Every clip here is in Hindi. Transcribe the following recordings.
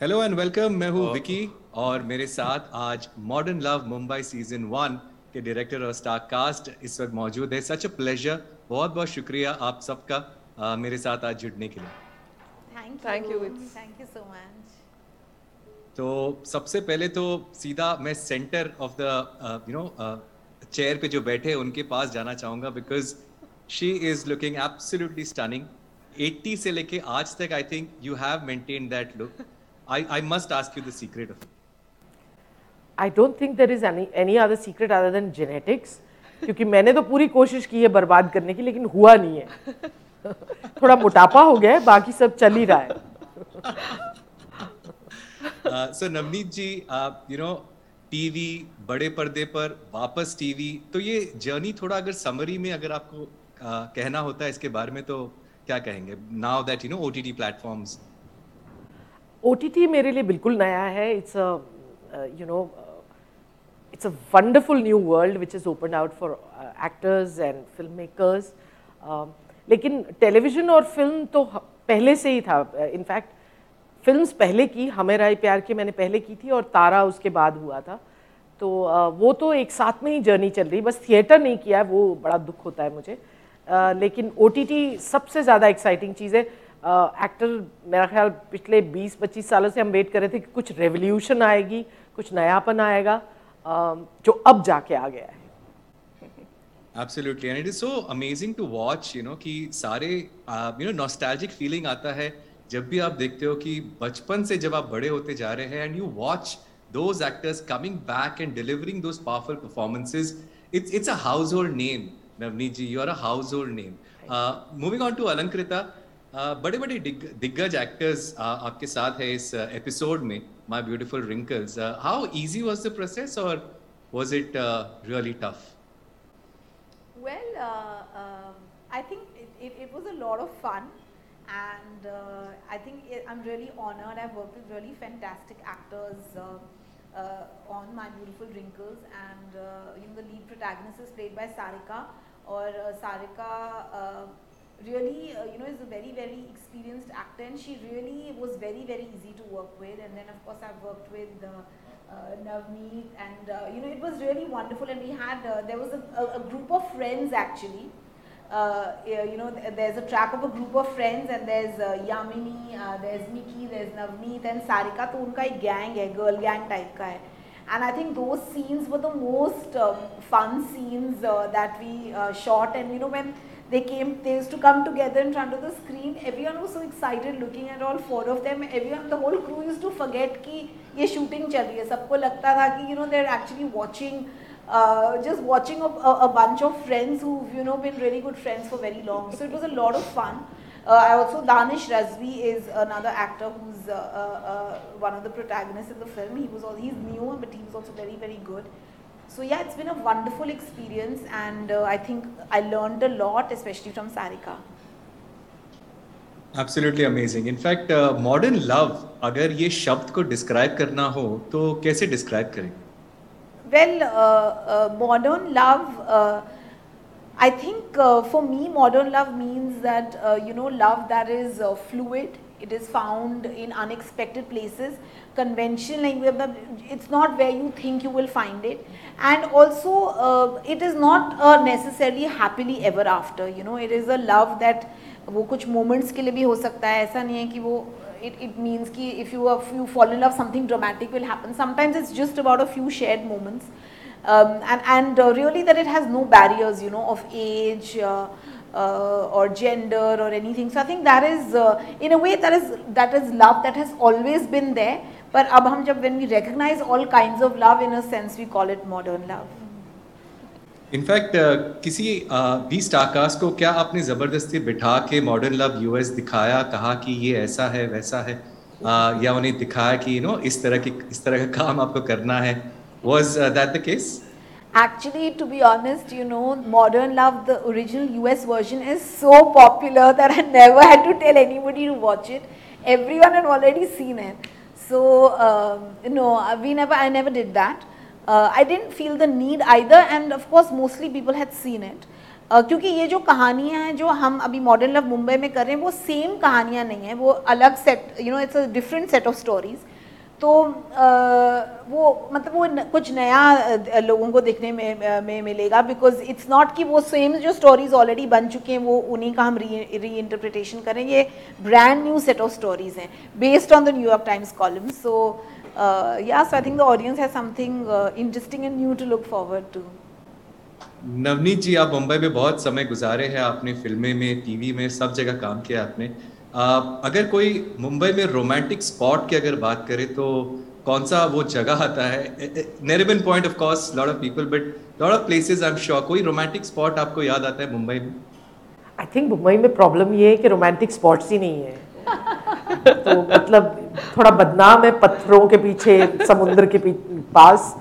हेलो एंड वेलकम मैं हूँ विकी और मेरे साथ आज modern love Mumbai season one के डायरेक्टर और स्टार कास्ट इस वक्त मौजूद है। सच अ प्लेजर बहुत बहुत शुक्रिया आप सबका मेरे साथ आज जुड़ने के लिए। Thank you. Thank you, it's- Thank you so much. तो सबसे पहले तो सीधा मैं centre of the you know chair पे जो बैठे हैं उनके पास जाना चाहूँगा because she is looking absolutely stunning 80 से लेके आज तक I think you have maintain that look I I must ask you the secret of I don't think there is any any other secret other than genetics. क्योंकि मैंने तो पूरी कोशिश की है बर्बाद करने की लेकिन हुआ नहीं है। थोड़ा मोटापा हो गया है बाकी सब चल ही रहा है। सो नवनीत जी आप यू नो टीवी बड़े पर्दे पर वापस टीवी तो ये जर्नी थोड़ा अगर समरी में अगर आपको uh, कहना होता है इसके बारे में तो क्या कहेंगे? Now that you know OTT platforms O T T मेरे लिए बिल्कुल नया है। It's a you know a wonderful new world which is opened out for uh, actors and filmmakers. Um, लेकिन टेलीविज़न और फ़िल्म तो पहले से ही था। इनफैक्ट फिल्म्स पहले की हमें राय प्यार की मैंने पहले की थी और तारा उसके बाद हुआ था। तो uh, वो तो एक साथ में ही जर्नी चल रही बस थिएटर नहीं किया वो बड़ा दुख होता है मुझे। Uh, लेकिन ओटीटी सबसे ज़्यादा एक्साइटिंग चीज़ है। एक्टर मेरा ख्याल पिछले 20-25 सालों से हम वेट कर रहे थे कि कुछ रेवोल्यूशन आएगी कुछ नयापन आएगा um, जो अब जाके आ गया है Absolutely, and it is so amazing to watch, you know, कि सारे uh, you know nostalgic feeling आता है जब भी आप देखते हो कि बचपन से जब आप बड़े होते जा रहे हैं and you watch those actors coming back and delivering those powerful performances. It's it's a household name, Navneet ji. You are a household name. Uh, moving on to Alankrita, uh, बड़े बड़े दिग्गज एक्टर्स आपके साथ है इस एपिसोड में my beautiful wrinkles how easy was the process और was it really tough well I think it was a lot of fun and I think I am really honoured I work with really fantastic actors on my beautiful wrinkles and you know the lead protagonist is played by Sarika और Sarika Uh, really uh, you know is a very very experienced actor and she really was very very easy to work with and then of course I've worked with uh, uh, Navneet and uh, you know it was really wonderful and we had uh, there was a, a, a group of friends actually uh, yeah, you know th- there's a track of a group of friends and there's uh, Yamini uh, there's Miki there's Navneet and Sarika तो उनका एक gang है girl gang type का है and I think those scenes were the most um, fun scenes uh, that we uh, shot and you know when they came they used to come together in front of the screen. Everyone was so excited looking at all four of them. Everyone the whole crew used to forget ki ye shooting chal rahi hai. Sabko lagta tha ki you know they're actually watching uh, just watching a, a, a bunch of friends who've you know been really good friends for very long. So it was a lot of fun. Uh, I also Danish Razvi is another actor who's uh, uh, uh one of the protagonists in the film. He was all, he's new but he was also very very good. So yeah, it's been a wonderful experience, and uh, I think I learned a lot, especially from Sarika. Absolutely amazing in fact modern love अगर ये शब्द को डिस्क्राइब करना हो तो कैसे डिस्क्राइब करें Well, uh, uh, modern love. Uh, I think uh, for me, modern love means that uh, you know love that is uh, fluid. It is found in unexpected places. Conventional language, but it's not where you think you will find it, and also uh, it is not uh, necessarily happily ever after. You know, it is a love that वो कुछ moments के लिए भी हो सकता है ऐसा नहीं है कि वो it, it means कि if you if you fall in love something dramatic will happen sometimes it's just about a few shared moments um, and and uh, really that it has no barriers you know of age uh, uh, or gender or anything so i think that is uh, in a way that is that is love that has always been there but अब हम जब when we recognize all kinds of love in a sense we call it modern love in fact किसी uh, भी स्टारकास्ट को क्या आपने ज़बरदस्ती बिठा के मॉडर्न लव यूएस दिखाया कहा कि ये ऐसा है वैसा है uh, या उन्हें दिखाया कि यू you नो know, इस तरह की इस तरह का काम आपको करना है was that the case Actually, to be honest, you know, Modern Love, the original US version is so popular that I never had to tell anybody to watch it. Everyone had already seen it. So, um, no, uh, we never, I never did that. Uh, I didn't feel the need either, and of course, mostly people had seen it. uh, क्योंकि ये जो कहानियाँ हैं जो हम अभी मॉडर्न लव मुंबई में कर रहे हैं वो सेम कहानियाँ नहीं हैं वो अलग set you know it's a different set of stories तो वो मतलब वो न, कुछ नया लोगों को देखने में, में मिलेगा बिकॉज़ इट्स नॉट कि वो सेम जो स्टोरीज ऑलरेडी बन चुके हैं वो उन्हीं का हम री इंटरप्रिटेशन करें ये brand new set of stories हैं based on the New York Times column so या so I think the audience has something interesting and new to look forward to Navneet ji आप मुंबई में बहुत समय गुजारे हैं आपने फ़िल्में में टीवी में सब जगह काम किया आपने। अगर कोई मुंबई में रोमांटिक स्पॉट की अगर बात करें तो कौन सा वो जगह आता है? Nariman Point of course lot of people but lot of places I am sure कोई रोमांटिक स्पॉट आपको याद आता है मुंबई में? आई थिंक मुंबई में प्रॉब्लम ये है कि रोमांटिक स्पॉट्स ही नहीं है। तो मतलब थोड़ा बदनाम है पत्थरों के पीछे समुद्र के पास।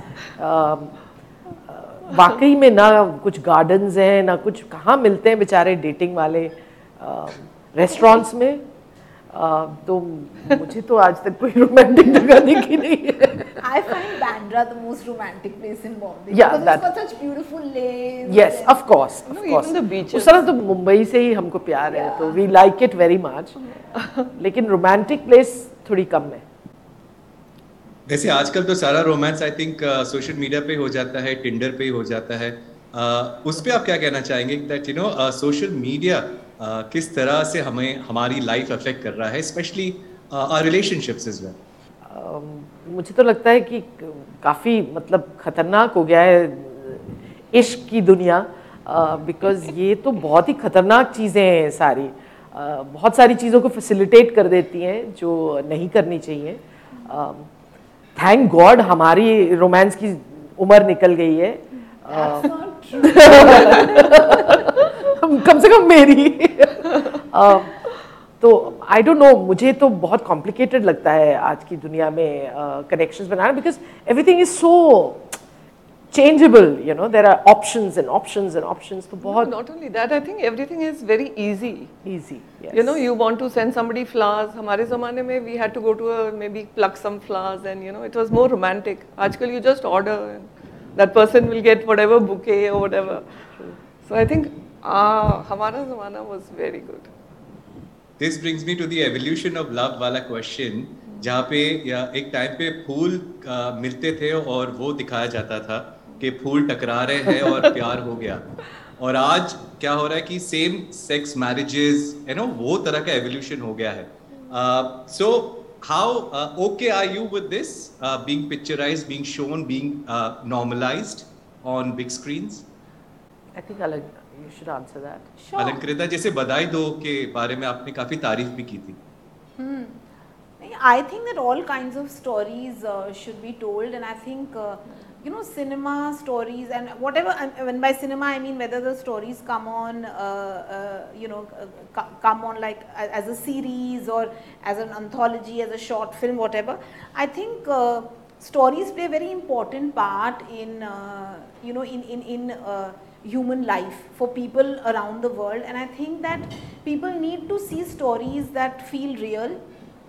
वाकई में ना कुछ गार्डन्स हैं ना कुछ कहाँ मिलते हैं बेचारे डेटिंग वाले? आ, रेस्टोरेंट्स में आ, तो मुझे तो आज तक कोई रोमांटिक जगह दिखी नहीं है I find Bandra the most romantic place in Bombay. Yeah, because that. it's got such beautiful lanes. Yes, of course, of No, course. even the beaches. उस तरह तो मुंबई से ही हमको प्यार है तो we like it very much लेकिन रोमांटिक प्लेस थोड़ी कम है वैसे आजकल तो सारा romance I think social media पे हो जाता है टिंडर पे हो जाता है uh, उस पे आप क्या कहना चाहेंगे that you know social media किस तरह से हमें हमारी लाइफ अफेक्ट कर रहा है स्पेशली रिलेशनशिप्स इज़ वेल मुझे तो लगता है कि काफ़ी मतलब ख़तरनाक हो गया है इश्क की दुनिया बिकॉज़ uh, ये तो बहुत ही ख़तरनाक चीज़ें हैं सारी। uh, बहुत सारी चीज़ों को फैसिलिटेट कर देती हैं जो नहीं करनी चाहिए। थैंक uh, गॉड हमारी रोमांस की उम्र निकल गई है। uh, कम से कम मेरी। तो आई डोंट नो मुझे तो बहुत कॉम्प्लिकेटेड लगता है आज की दुनिया में connections banana because everything is so changeable you know there are option and option and option तो बहुत not only that I think everything is very easy easy you know you want to send somebody flowers हमारे जमाने में we had to go to maybe pluck some flowers and you know it was more romantic आजकल you just order that person will get whatever bouquet ever so I think हमारा जमाना was very good this brings me to the evolution of love वाला क्वेश्चन जहाँ पे या एक टाइम पे फूल आ, मिलते थे और वो दिखाया जाता था कि फूल टकरा रहे हैं और प्यार हो गया। और आज क्या हो रहा है कि same sex marriages you know वो तरह का एवोल्यूशन हो गया है। So how okay are you with this being picturised being shown being normalised on big I think I'll, you should answer that. Sure. Alankrita जैसे बधाई दो के बारे में आपने काफ़ी तारीफ़ भी की थी I think that all kinds of stories uh, should be told, and I think uh, you know cinema stories and whatever. and When by cinema I mean whether the stories come on, uh, uh, you know, uh, come on like as a series or as an anthology, as a short film, whatever. I think uh, stories play a very important part in uh, you know in in in. Human life for people around the world and i think that people need to see stories that feel real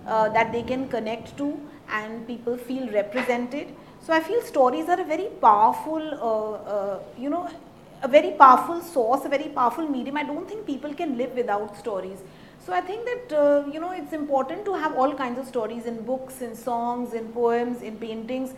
uh, that they can connect to and people feel represented. So I feel stories are a very powerful, uh, uh, you know, a very powerful source, a very powerful medium. I don't think people can live without stories. So I think that, uh, you know, it's important to have all kinds of stories in books, in songs, in poems, in paintings.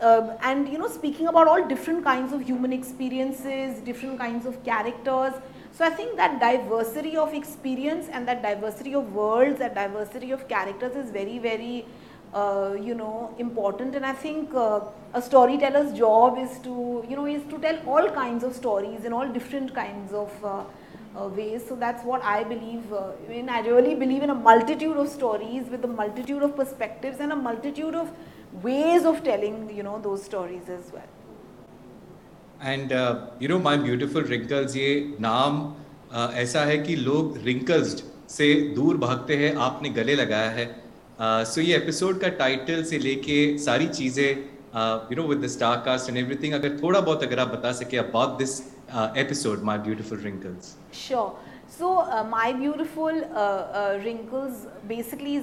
Uh, and you know speaking about all different kinds of human experiences different kinds of characters so I think that diversity of experience and that diversity of worlds, that diversity of characters is very, very, uh, you know, important. And I think uh, a storyteller's job is to, you know, is to tell all kinds of stories in all different kinds of uh, uh, ways. So that's what I believe. Uh, I mean, I really believe in a multitude of stories with a multitude of perspectives and a multitude of ways of telling, you know, those stories as well. And you know my beautiful wrinkles ये नाम uh, ऐसा है कि लोग रिंकल्स से दूर भागते हैं आपने गले लगाया है सो uh, ये एपिसोड का टाइटल से लेके सारी चीज़ें you know with the star cast and everything अगर थोड़ा बहुत अगर आप बता सके about this episode my beautiful wrinkles Sure. So uh, my beautiful uh, uh, wrinkles basically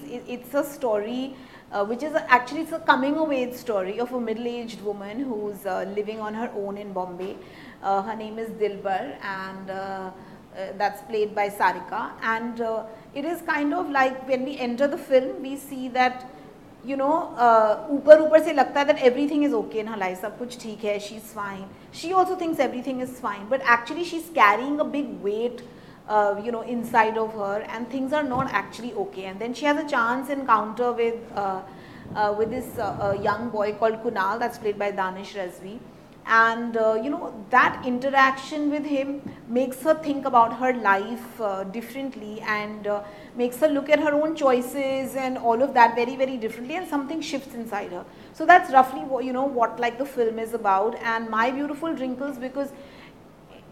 is it, it's a story uh, which is a, actually it's a coming of age story of a middle-aged woman who's uh, living on her own in Bombay. Uh, her name is Dilbar and uh, uh, that's played by Sarika and uh, it is kind of like when we enter the film we see that you know ऊपर ऊपर से लगता है that everything is okay in her life सब कुछ ठीक है she's fine she also thinks everything is fine but actually she's carrying a big weight uh, you know inside of her and things are not actually okay. And then she has a chance encounter with uh, uh, with this uh, young boy called Kunal that's played by Danish Razvi and uh, you know that interaction with him makes her think about her life uh, differently and uh, makes her look at her own choices and all of that very very differently and something shifts inside her. So that's roughly what you know what like the film is about. And my beautiful wrinkles because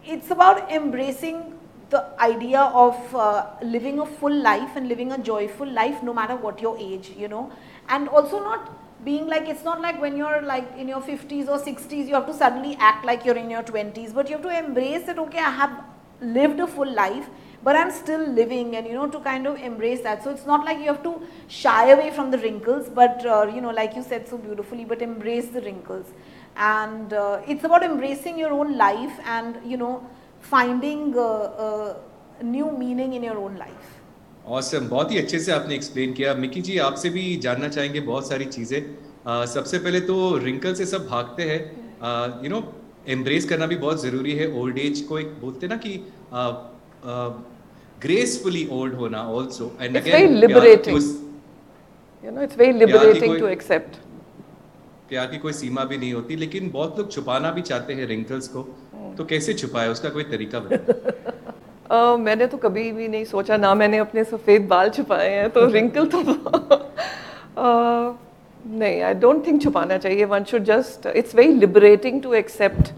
it's about embracing the idea of uh, living a full life and living a joyful life no matter what your age you know? And also not being like it's not like when you're like in your 50s or 60s you have to suddenly act like you're in your 20s but you have to embrace that okay i have lived a full life but i'm still living and you know to kind of embrace that. So it's not like you have to shy away from the wrinkles but uh, you know like you said so beautifully but embrace the wrinkles. And uh, it's about embracing your own life and you know finding uh, uh, new meaning in your own life. Awesome awesome. बहुत ही अच्छे से आपने एक्सप्लेन किया। मिकी जी आपसे भी जानना चाहेंगे बहुत सारी चीज़ें। uh, सबसे पहले तो रिंकल से सब भागते हैं। यू नो एम्ब्रेस करना भी बहुत ज़रूरी है। ओल्ड एज को एक बोलते ना कि ग्रेसफुली uh, ओल्ड uh, होना also and again liberating you know it's very liberating to accept प्यार की कोई सीमा भी नहीं होती। लेकिन बहुत लोग छुपाना भी चाहते हैं रिंकल्स को। hmm. तो कैसे छुपाया? उसका कोई तरीका बताए Uh, मैंने तो कभी भी नहीं सोचा ना मैंने अपने सफ़ेद बाल छुपाए हैं तो रिंकल तो uh, नहीं आई डोंट थिंक छुपाना चाहिए। One should just it's very liberating to accept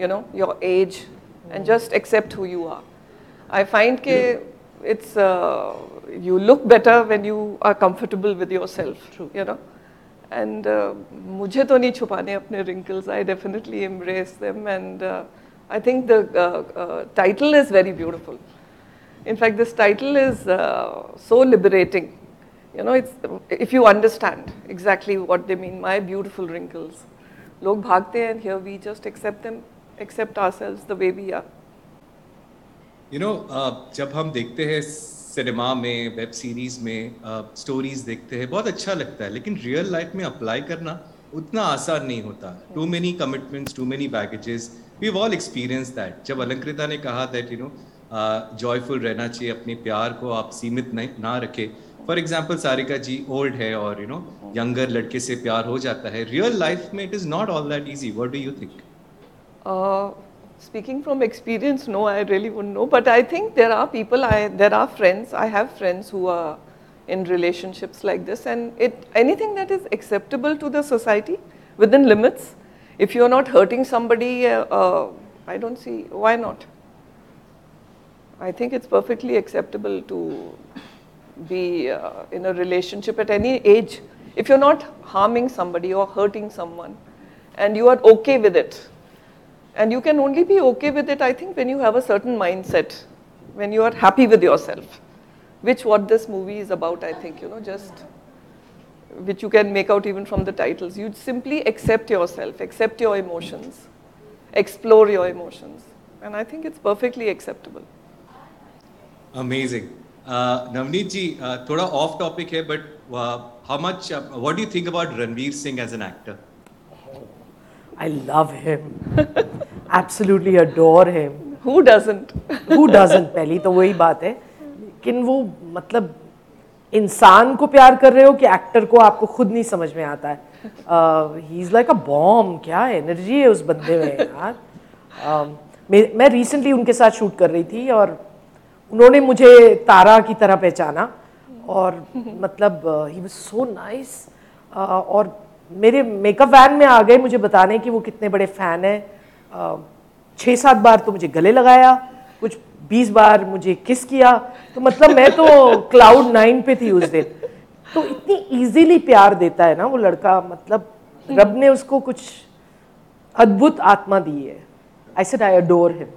you know your age and just accept who you are I find के you look better when you are comfortable with yourself True. you know. And uh, मुझे तो नहीं छुपाने अपने wrinkles I definitely embrace them and uh, I think the uh, uh, title is very beautiful. In fact, this title is uh, so liberating. You know, it's, if you understand exactly what they mean, my beautiful wrinkles. लोग भागते हैं here we just accept them, accept ourselves the way we are. You know, uh, जब हम देखते हैं सिनेमा में वेब सीरीज में स्टोरीज uh, देखते हैं बहुत अच्छा लगता है लेकिन रियल लाइफ में अप्लाई करना उतना आसान नहीं होता। Too many commitments too many baggages we all experience that जब अलंकृता ने कहा दैट यू नो जॉयफुल रहना चाहिए, अपने प्यार को आप सीमित नहीं, ना रखे। For example Sarika ji old है और यू नो यंगर लड़के से प्यार हो जाता है। रियल लाइफ में it is not all that easy what do you think speaking from experience, no, i really wouldn't know. But i think there are people i, there are friends, i have friends who are in relationships like this and it anything that is acceptable to the society within limits if you're not hurting somebody, uh, uh, I don't see why not. I think it's perfectly acceptable to be uh, in a relationship at any age. If you're not harming somebody or hurting someone and you are okay with it, and you can only be okay with it, I think, when you have a certain mindset, when you are happy with yourself, which what this movie is about, I think, you know, just which you can make out even from the titles. You simply accept yourself, accept your emotions, explore your emotions. And I think it's perfectly acceptable. Amazing. Uh, Navneet ji, uh, thoda off topic hai, but uh, how much, uh, what do you think about Ranveer Singh as an actor? I love him. Absolutely adore him. Who doesn't? Who doesn't? पहली तो वही बात है लेकिन वो मतलब इंसान को प्यार कर रहे हो कि एक्टर को आपको खुद नहीं समझ में आता है? He is like a bomb क्या एनर्जी है उस बंदे में यार? Uh, मैं रिसेंटली उनके साथ शूट कर रही थी और उन्होंने मुझे तारा की तरह पहचाना और मतलब ही वाज सो नाइस और मेरे मेकअप वैन में आ गए मुझे बताने कि वो कितने बड़े फ़ैन हैं। Uh, छः सात बार तो मुझे गले लगाया। कुछ बीस बार मुझे किस किया? तो मतलब मैं तो क्लाउड नाइन पे थी उस दिन। तो इतनी इजीली प्यार देता है ना वो लड़का मतलब रब ने उसको कुछ अद्भुत आत्मा दी है। I said I adore him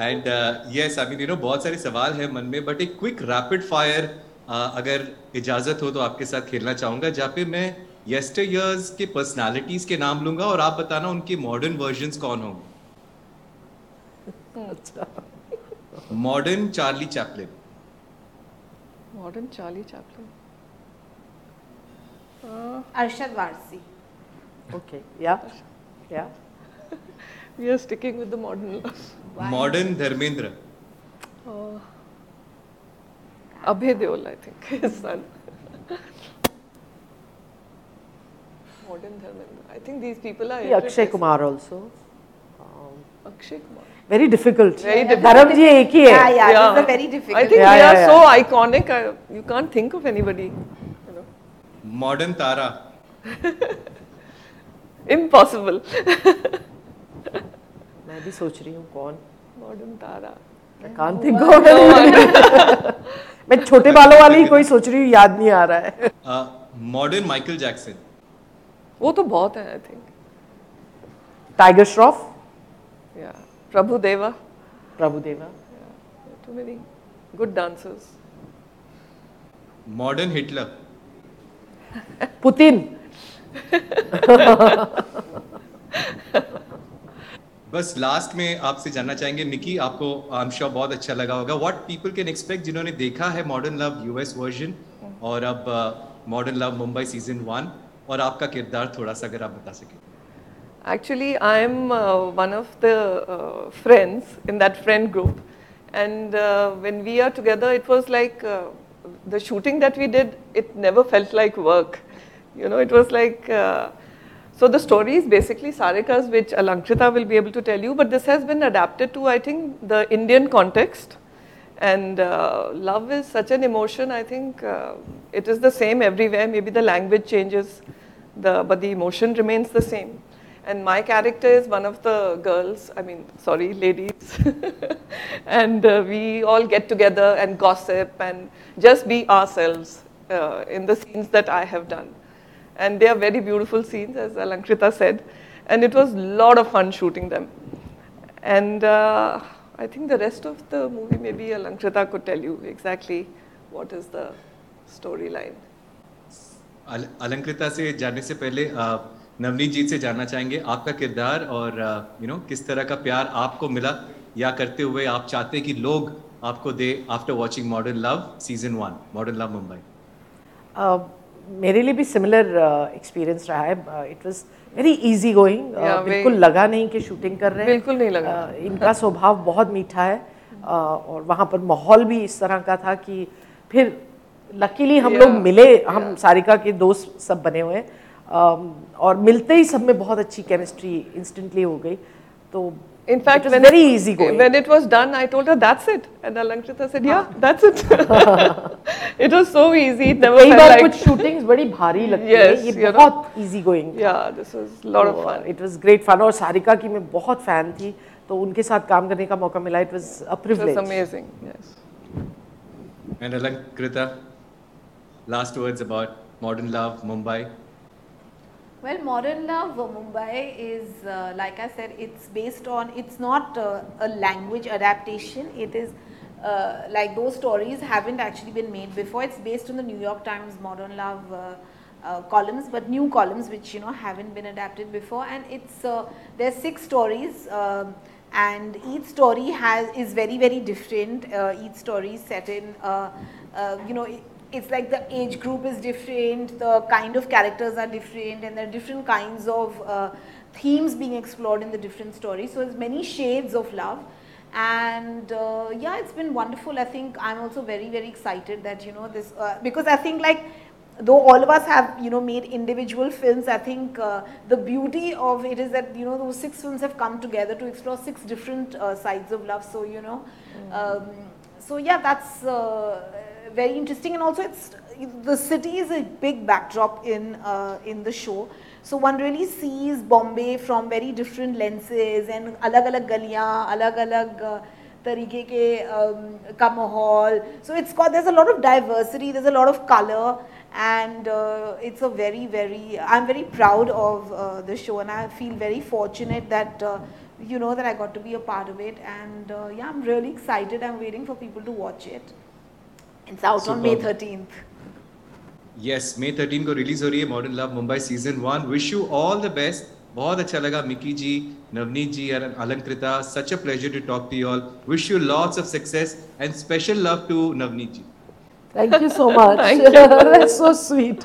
and yes I mean you know बहुत सारे सवाल है मन में बट एक क्विक रैपिड फायर अगर इजाज़त हो तो आपके साथ खेलना चाहूँगा जहाँ पे मैं येस्टर ईयर्स के पर्सनालिटीज के नाम लूँगा और आप बताना उनके मॉडर्न वर्जन कौन होंगे। अच्छा modern Charlie Chaplin Modern Charlie Chaplin. Arshad Varsi. Okay yeah yeah We are sticking with the modern love. Modern Dharmendra Abhay Deol, I think, his son. modern Dharmendra. I think these people are. Akshay. Kumar also very difficult Dharam ji एक ही है मॉडर्न तारा इम्पॉसिबल मैं भी सोच रही हूँ कौन। मॉडर्न तारा मैं छोटे बालों वाली ही कोई सोच रही हूँ याद नहीं आ रहा है। मॉडर्न माइकल जैक्सन वो तो बहुत है I think Tiger Shroff Yeah. Prabhu Deva. Prabhudeva Too many good dancers. Modern Hitler Putin बस लास्ट में आपसे जानना चाहेंगे मिकी आपको आई एम श्योर बहुत अच्छा लगा होगा व्हाट पीपल कैन एक्सपेक्ट जिन्होंने देखा है मॉडर्न लव यूएस वर्जन और अब modern love Mumbai season one और आपका किरदार थोड़ा सा अगर आप बता सकें Actually, I'm uh, one of the uh, friends in that friend group. And uh, when we are together, it was like uh, the shooting that we did, it never felt like work. You know, it was like. Uh, so the story is basically Sarikas, which Alankrita will be able to tell you, but this has been adapted to, I think, the Indian context. And uh, love is such an emotion, I think it is the same everywhere. Maybe the language changes, the, but the emotion remains the same. And my character is one of the girls, I mean, sorry, ladies. and uh, we all get together and gossip and just be ourselves uh, in the scenes that I have done. And they are very beautiful scenes, as Alankrita said. And it was a lot of fun shooting them. And uh, I think the rest of the movie, maybe Alankrita could tell you exactly what is the storyline. अल- अलंकृता से जानने से पहले अ, नवनीत जी से जानना चाहेंगे आपका किरदार और यू नो किस तरह का प्यार आपको मिला या करते हुए आप चाहते कि लोग आपको दे after watching modern love season one modern love Mumbai Uh, मेरे लिए भी सिमिलर एक्सपीरियंस uh, रहा है. It was very easy going बिल्कुल लगा नहीं कि शूटिंग कर रहे हैं. बिल्कुल नहीं लगा। Uh, इनका स्वभाव बहुत मीठा है. Uh, और वहाँ पर माहौल भी इस तरह का था कि फिर लकीली हम yeah. लोग Yeah, मिले. हम सारिका के दोस्त सब बने हुए हैं. और मिलते ही सब में बहुत अच्छी केमिस्ट्री इंस्टेंटली हो गई तो In fact, it was when very it, easy going. when it was done, I told her, that's it. And Alankrita said, yeah, that's it. it was so easy. It never felt like, कुछ शूटिंग्स बड़ी भारी लगती Yes, है ये. बहुत easy going yeah, this was a lot of तो, fun. It was great fun और सारिका की मैं बहुत फ़ैन थी तो उनके साथ काम करने का मौका मिला it was a It was amazing, yes. And Alankrita last words about modern love Mumbai Well, Modern Love uh, Mumbai is, uh, like I said, it's based on, it's not uh, a language adaptation. It is uh, like those stories haven't actually been made before. It's based on the New York Times Modern Love uh, uh, columns, but new columns which you know haven't been adapted before. And it's there's six stories, um, and each story has is very very different. Each story is set in, you know. It, it's like the age group is different, the kind of characters are different, and there are different kinds of uh, themes being explored in the different stories. So there's many shades of love, and uh, yeah, it's been wonderful. I think I'm also very very excited that you know this uh, because I think like though all of us have you know made individual films i think uh, the beauty of it is that you know those six films have come together to explore six different uh, sides of love so you know um, so yeah that's uh, very interesting and also it's the city is a big backdrop in uh, in the show so one really sees bombay from very different lenses and alag alag galiyan alag alag uh, तरीके के um, का माहौल so it's there's a lot of diversity there's a lot of color and uh, it's a very very i'm very proud of uh, the show and i feel very fortunate that uh, you know that i got to be a part of it and uh, yeah i'm really excited i'm waiting for people to watch it It's out on May Superb. 13th. Yes मई 13 को रिलीज़ हो रही है modern love Mumbai season one wish you all the best बहुत अच्छा लगा मिकी जी नवनीत जी और Alankrita such a pleasure to talk to all wish you lots of success and special love to Navneet ji Thank you so much. Thank you. That's so sweet.